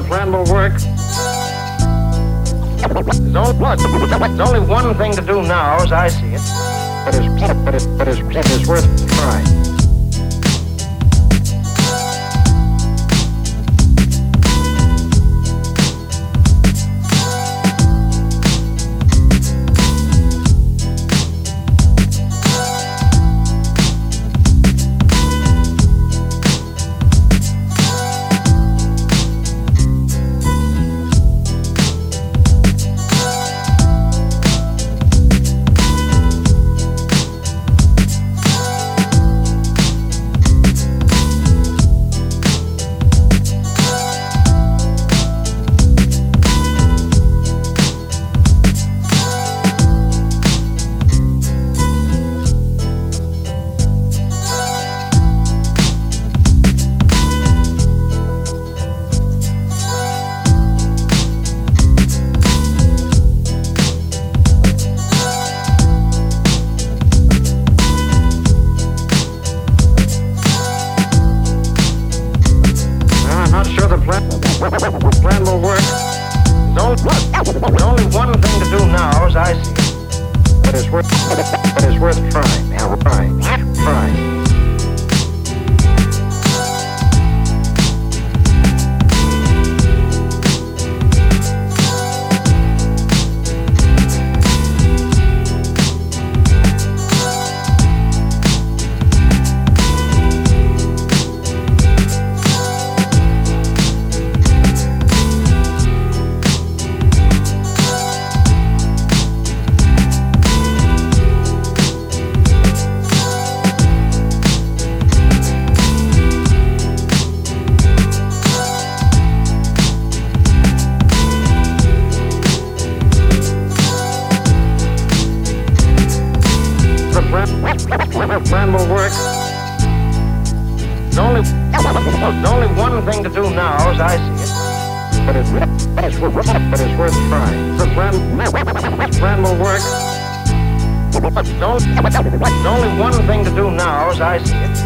the plan will work. There's only one thing to do now, as I see it, but it's, but it but it's, it's worth trying. Will work. There's only, one thing to do now, as I see it, but it's worth, but it's worth trying. Yeah, trying, trying. The the plan will work. There's only, there's only one thing to do now, as I see it, but it's, but it's, but it's worth trying. The plan, the plan will work. There's only, one thing to do now, as I see it,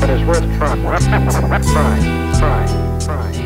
but it's worth trying. Trying, trying, trying.